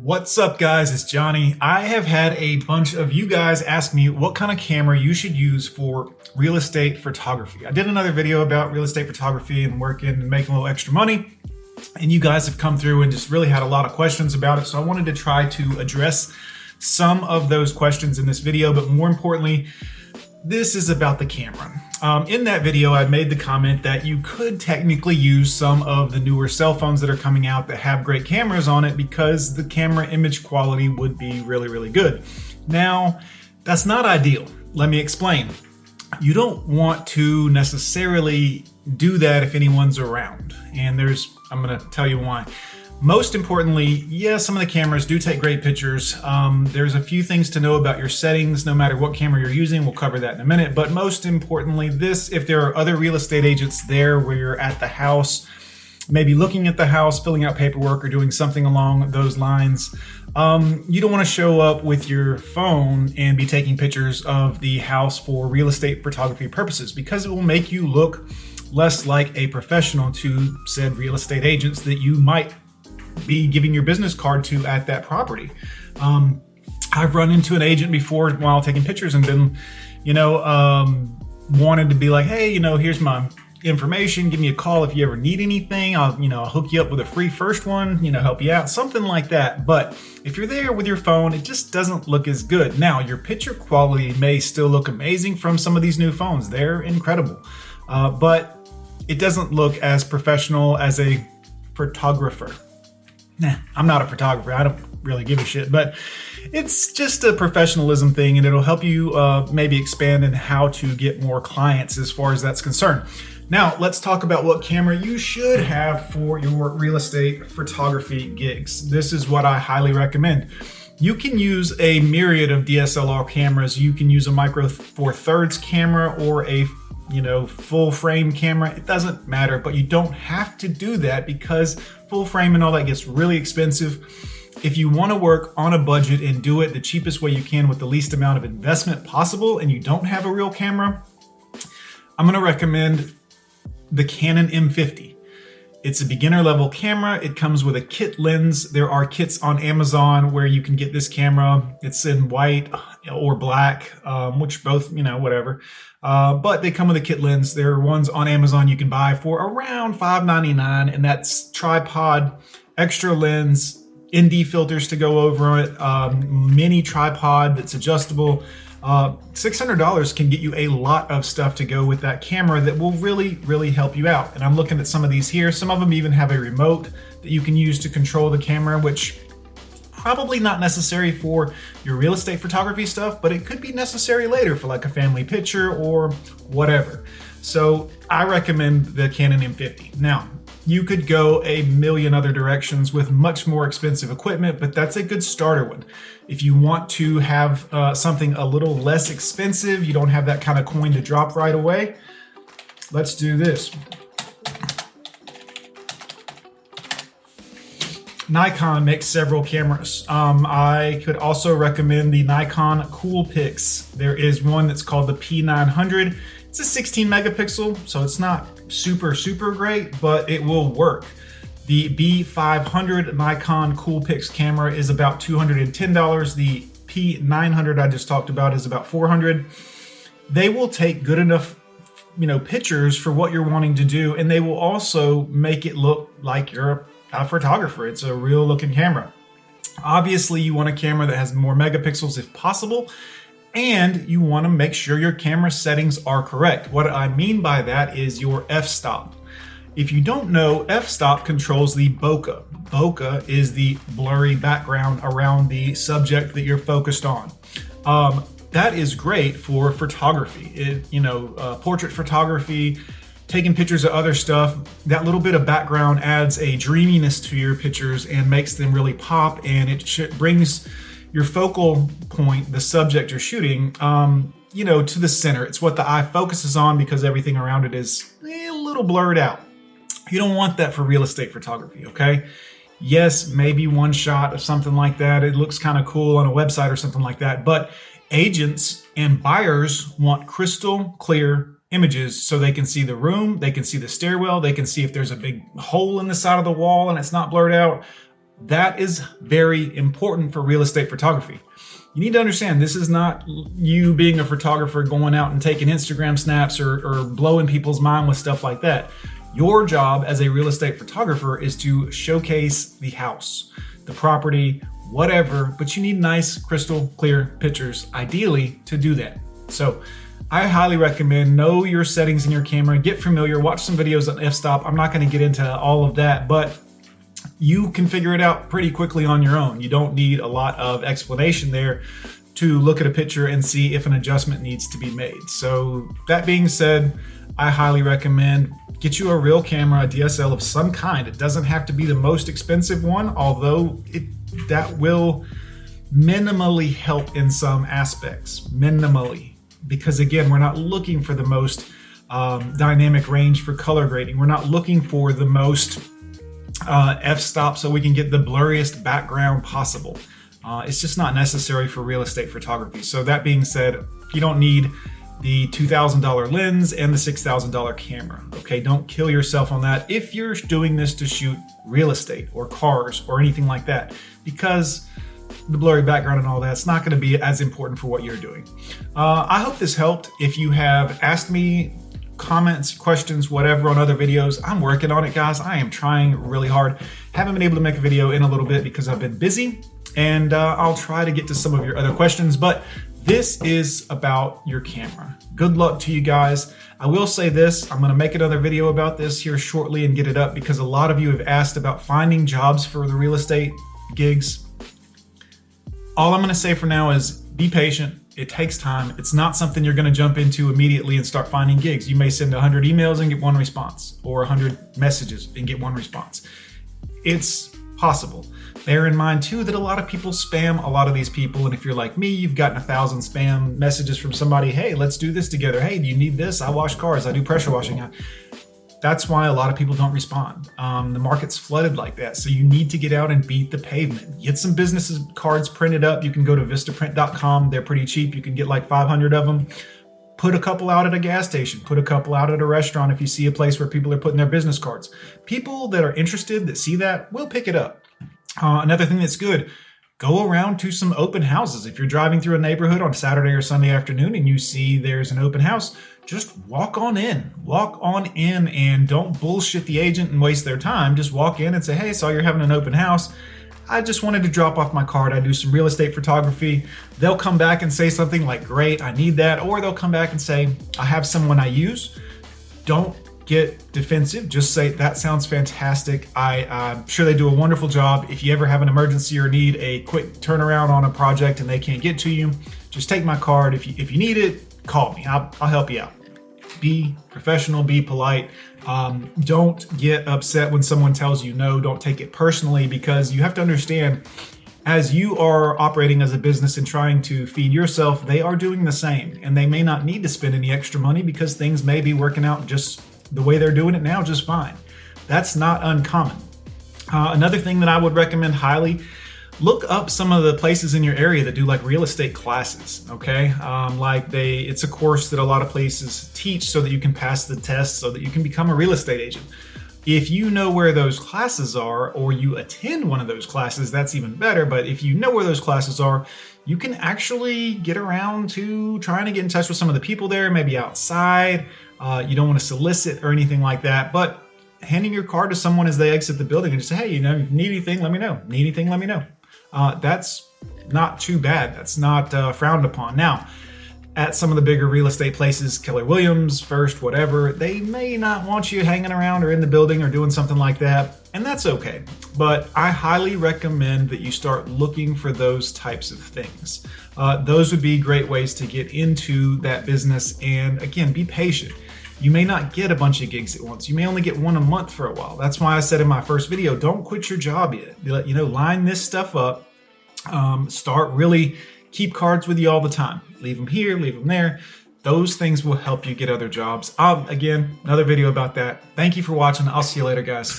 What's up, guys? It's Johnny. I have had a bunch of you guys ask me what kind of camera you should use for real estate photography. I did another video about real estate photography and working and making a little extra money. And you guys have come through and just really had a lot of questions about it. So I wanted to try to address some of those questions in this video, but more importantly, this is about the camera. Um, in that video, I made the comment that you could technically use some of the newer cell phones that are coming out that have great cameras on it because the camera image quality would be really, really good. Now, that's not ideal. Let me explain. You don't want to necessarily do that if anyone's around. And there's, I'm going to tell you why. Most importantly, yeah, some of the cameras do take great pictures. Um, there's a few things to know about your settings, no matter what camera you're using. We'll cover that in a minute. But most importantly, this, if there are other real estate agents there where you're at the house, maybe looking at the house, filling out paperwork, or doing something along those lines, um, you don't want to show up with your phone and be taking pictures of the house for real estate photography purposes because it will make you look less like a professional to said real estate agents that you might be giving your business card to at that property. Um, I've run into an agent before while taking pictures and been, you know, um, wanted to be like, hey, you know, here's my information. Give me a call if you ever need anything. I'll, you know, I'll hook you up with a free first one, you know, help you out, something like that. But if you're there with your phone, it just doesn't look as good. Now, your picture quality may still look amazing from some of these new phones. They're incredible. Uh, but it doesn't look as professional as a photographer nah, I'm not a photographer. I don't really give a shit. But it's just a professionalism thing, and it'll help you uh, maybe expand in how to get more clients as far as that's concerned. Now, let's talk about what camera you should have for your real estate photography gigs. This is what I highly recommend. You can use a myriad of DSLR cameras. You can use a micro four thirds camera or a you know, full frame camera, it doesn't matter, but you don't have to do that because full frame and all that gets really expensive. If you want to work on a budget and do it the cheapest way you can with the least amount of investment possible and you don't have a real camera, I'm going to recommend the Canon M50. It's a beginner level camera. It comes with a kit lens. There are kits on Amazon where you can get this camera. It's in white or black, um, which both, you know, whatever. Uh, but they come with a kit lens. There are ones on Amazon you can buy for around $5.99, and that's tripod, extra lens, ND filters to go over it, um, mini tripod that's adjustable. Uh, $600 can get you a lot of stuff to go with that camera that will really, really help you out. And I'm looking at some of these here. Some of them even have a remote that you can use to control the camera, which probably not necessary for your real estate photography stuff, but it could be necessary later for like a family picture or whatever. So I recommend the Canon M50. Now, you could go a million other directions with much more expensive equipment, but that's a good starter one. If you want to have uh, something a little less expensive, you don't have that kind of coin to drop right away, let's do this. Nikon makes several cameras. Um, I could also recommend the Nikon Coolpix. There is one that's called the P900. It's a 16 megapixel, so it's not super, super great, but it will work. The B500 Nikon Coolpix camera is about $210. The P900 I just talked about is about 400. They will take good enough, you know, pictures for what you're wanting to do, and they will also make it look like you're a photographer. It's a real looking camera. Obviously, you want a camera that has more megapixels if possible, and you want to make sure your camera settings are correct. What I mean by that is your f-stop. If you don't know, f-stop controls the bokeh. Bokeh is the blurry background around the subject that you're focused on. Um, that is great for photography. It, you know, uh, portrait photography, taking pictures of other stuff. That little bit of background adds a dreaminess to your pictures and makes them really pop, and it brings your focal point, the subject you're shooting, um, you know, to the center. It's what the eye focuses on because everything around it is a little blurred out. You don't want that for real estate photography, okay? Yes, maybe one shot of something like that. It looks kind of cool on a website or something like that. But agents and buyers want crystal clear images so they can see the room, they can see the stairwell, they can see if there's a big hole in the side of the wall and it's not blurred out That is very important for real estate photography. You need to understand this is not you being a photographer going out and taking Instagram snaps or, or blowing people's mind with stuff like that. Your job as a real estate photographer is to showcase the house, the property, whatever, but you need nice, crystal clear pictures, ideally, to do that. So, I highly recommend know your settings in your camera, get familiar, watch some videos on f-stop. I'm not going to get into all of that, but you can figure it out pretty quickly on your own. You don't need a lot of explanation there to look at a picture and see if an adjustment needs to be made. So, that being said, I highly recommend get you a real camera, a DSL of some kind. It doesn't have to be the most expensive one, although it that will minimally help in some aspects. Minimally, because again, we're not looking for the most um, dynamic range for color grading. We're not looking for the most uh, f-stop so we can get the blurriest background possible. Uh, it's just not necessary for real estate photography. So that being said, you don't need the $2,000 lens and the $6,000 camera. Okay, don't kill yourself on that if you're doing this to shoot real estate or cars or anything like that, because the blurry background and all that's not going to be as important for what you're doing. Uh, I hope this helped. If you have asked me comments, questions, whatever on other videos, I'm working on it, guys. I am trying really hard. Haven't been able to make a video in a little bit because I've been busy, and uh, I'll try to get to some of your other questions. But this is about your camera. Good luck to you guys. I will say this, I'm gonna make another video about this here shortly and get it up because a lot of you have asked about finding jobs for the real estate gigs. All I'm gonna say for now is be patient. It takes time. It's not something you're gonna jump into immediately and start finding gigs. You may send 100 emails and get one response or 100 messages and get one response. It's possible. Bear in mind too that a lot of people spam a lot of these people, and if you're like me, you've gotten a thousand spam messages from somebody. Hey, let's do this together. Hey, do you need this? I wash cars. I do pressure washing. That's why a lot of people don't respond. Um, the market's flooded like that, so you need to get out and beat the pavement. Get some businesses cards printed up. You can go to VistaPrint.com. They're pretty cheap. You can get like 500 of them put a couple out at a gas station, put a couple out at a restaurant if you see a place where people are putting their business cards. People that are interested that see that will pick it up. Uh, another thing that's good go around to some open houses. If you're driving through a neighborhood on Saturday or Sunday afternoon and you see there's an open house, just walk on in. Walk on in and don't bullshit the agent and waste their time. Just walk in and say, hey, saw you're having an open house. I just wanted to drop off my card. I do some real estate photography. They'll come back and say something like, great, I need that. Or they'll come back and say, I have someone I use. Don't get defensive. Just say, that sounds fantastic. I, I'm sure they do a wonderful job. If you ever have an emergency or need a quick turnaround on a project and they can't get to you, just take my card. If you, if you need it, call me. I'll, I'll help you out. Be professional, be polite. Um, don't get upset when someone tells you no. Don't take it personally because you have to understand as you are operating as a business and trying to feed yourself, they are doing the same. And they may not need to spend any extra money because things may be working out just the way they're doing it now just fine. That's not uncommon. Uh, another thing that I would recommend highly look up some of the places in your area that do like real estate classes okay um, like they it's a course that a lot of places teach so that you can pass the test so that you can become a real estate agent if you know where those classes are or you attend one of those classes that's even better but if you know where those classes are you can actually get around to trying to get in touch with some of the people there maybe outside uh, you don't want to solicit or anything like that, but handing your card to someone as they exit the building and just say, hey, you know, need anything, let me know. Need anything, let me know. Uh, that's not too bad. That's not uh, frowned upon. Now, at some of the bigger real estate places, Keller Williams, First, whatever, they may not want you hanging around or in the building or doing something like that, and that's okay. But I highly recommend that you start looking for those types of things. Uh, those would be great ways to get into that business, and again, be patient. You may not get a bunch of gigs at once. You may only get one a month for a while. That's why I said in my first video, don't quit your job yet. You know, line this stuff up. Um, start really keep cards with you all the time. Leave them here, leave them there. Those things will help you get other jobs. Um, again, another video about that. Thank you for watching. I'll see you later, guys.